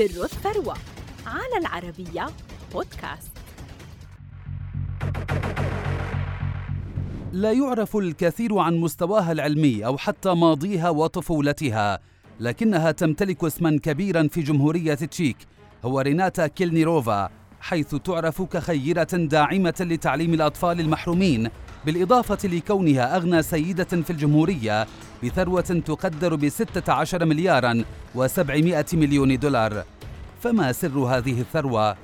سر الثروة على العربية بودكاست. لا يعرف الكثير عن مستواها العلمي أو حتى ماضيها وطفولتها لكنها تمتلك اسما كبيرا في جمهورية تشيك هو ريناتا كيلنيروفا حيث تعرف كخيرة داعمة لتعليم الأطفال المحرومين بالإضافة لكونها أغنى سيدة في الجمهورية بثروة تقدر ب 16 مليارا و700 مليون دولار فما سر هذه الثروة؟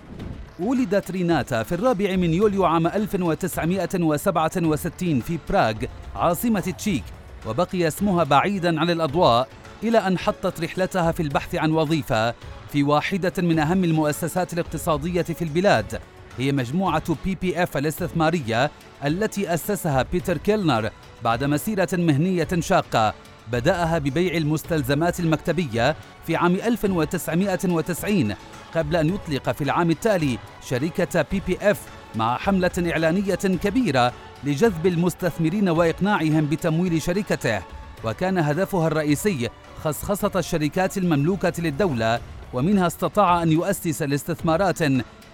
ولدت ريناتا في الرابع من يوليو عام 1967 في براغ عاصمة تشيك وبقي اسمها بعيدا عن الأضواء إلى أن حطت رحلتها في البحث عن وظيفة في واحدة من أهم المؤسسات الاقتصادية في البلاد هي مجموعة PPF الاستثمارية التي أسسها بيتر كيلنر بعد مسيرة مهنية شاقة. بدأها ببيع المستلزمات المكتبية في عام 1990 قبل أن يطلق في العام التالي شركة PPF مع حملة إعلانية كبيرة لجذب المستثمرين وإقناعهم بتمويل شركته. وكان هدفها الرئيسي خصخصة الشركات المملوكة للدولة ومنها استطاع أن يؤسس لاستثمارات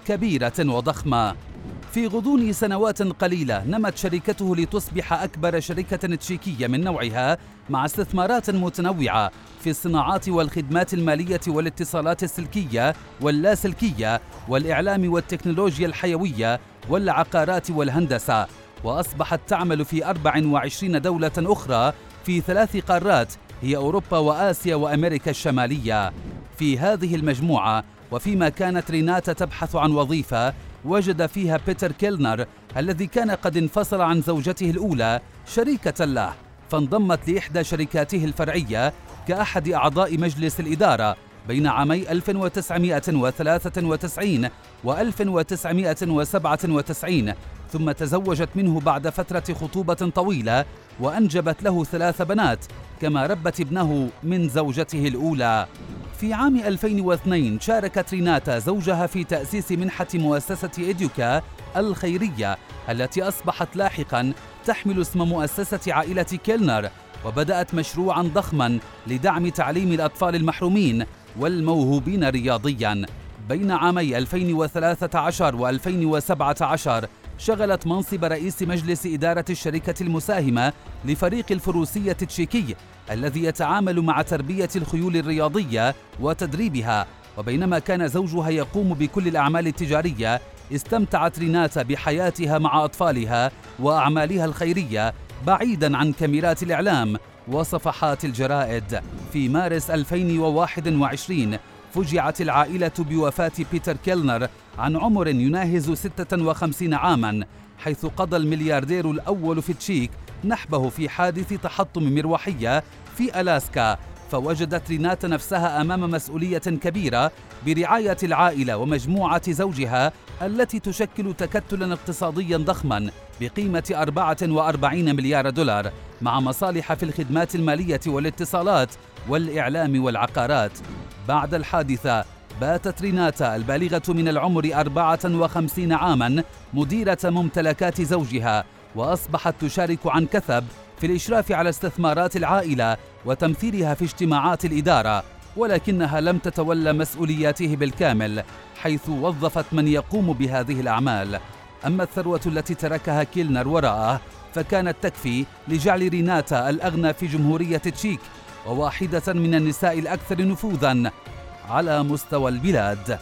كبيرة وضخمة. في غضون سنوات قليلة نمت شركته لتصبح أكبر شركة تشيكية من نوعها مع استثمارات متنوعة في الصناعات والخدمات المالية والاتصالات السلكية واللاسلكية والإعلام والتكنولوجيا الحيوية والعقارات والهندسة. وأصبحت تعمل في 24 دولة أخرى في ثلاث قارات هي أوروبا وآسيا وأمريكا الشمالية. في هذه المجموعة وفيما كانت ريناتا تبحث عن وظيفة وجد فيها بيتر كيلنر الذي كان قد انفصل عن زوجته الأولى شريكة له فانضمت لإحدى شركاته الفرعية كأحد أعضاء مجلس الإدارة بين عامي 1993 و 1997 ثم تزوجت منه بعد فترة خطوبة طويلة وأنجبت له ثلاث بنات كما ربت ابنه من زوجته الأولى. في عام 2002 شاركت ريناتا زوجها في تأسيس منحة مؤسسة إديوكا الخيرية التي أصبحت لاحقا تحمل اسم مؤسسة عائلة كيلنر وبدأت مشروعا ضخما لدعم تعليم الأطفال المحرومين والموهوبين رياضيا. بين عامي 2013 و 2017 شغلت منصب رئيس مجلس إدارة الشركة المساهمة لفريق الفروسية التشيكي الذي يتعامل مع تربية الخيول الرياضية وتدريبها. وبينما كان زوجها يقوم بكل الأعمال التجارية استمتعت ريناتا بحياتها مع أطفالها وأعمالها الخيرية بعيدا عن كاميرات الإعلام وصفحات الجرائد. في مارس 2021 فجعت العائلة بوفاة بيتر كيلنر عن عمر يناهز 56 عاما حيث قضى الملياردير الأول في تشيك نحبه في حادث تحطم مروحية في ألاسكا فوجدت رينات نفسها أمام مسؤولية كبيرة برعاية العائلة ومجموعة زوجها التي تشكل تكتلا اقتصاديا ضخما بقيمة 44 مليار دولار مع مصالح في الخدمات المالية والاتصالات والإعلام والعقارات. بعد الحادثة باتت ريناتا البالغة من العمر 54 عاما مديرة ممتلكات زوجها وأصبحت تشارك عن كثب في الإشراف على استثمارات العائلة وتمثيلها في اجتماعات الإدارة ولكنها لم تتولى مسؤولياته بالكامل حيث وظفت من يقوم بهذه الأعمال. أما الثروة التي تركها كيلنر وراءه فكانت تكفي لجعل ريناتا الأغنى في جمهورية تشيك وواحدة من النساء الأكثر نفوذا على مستوى البلاد.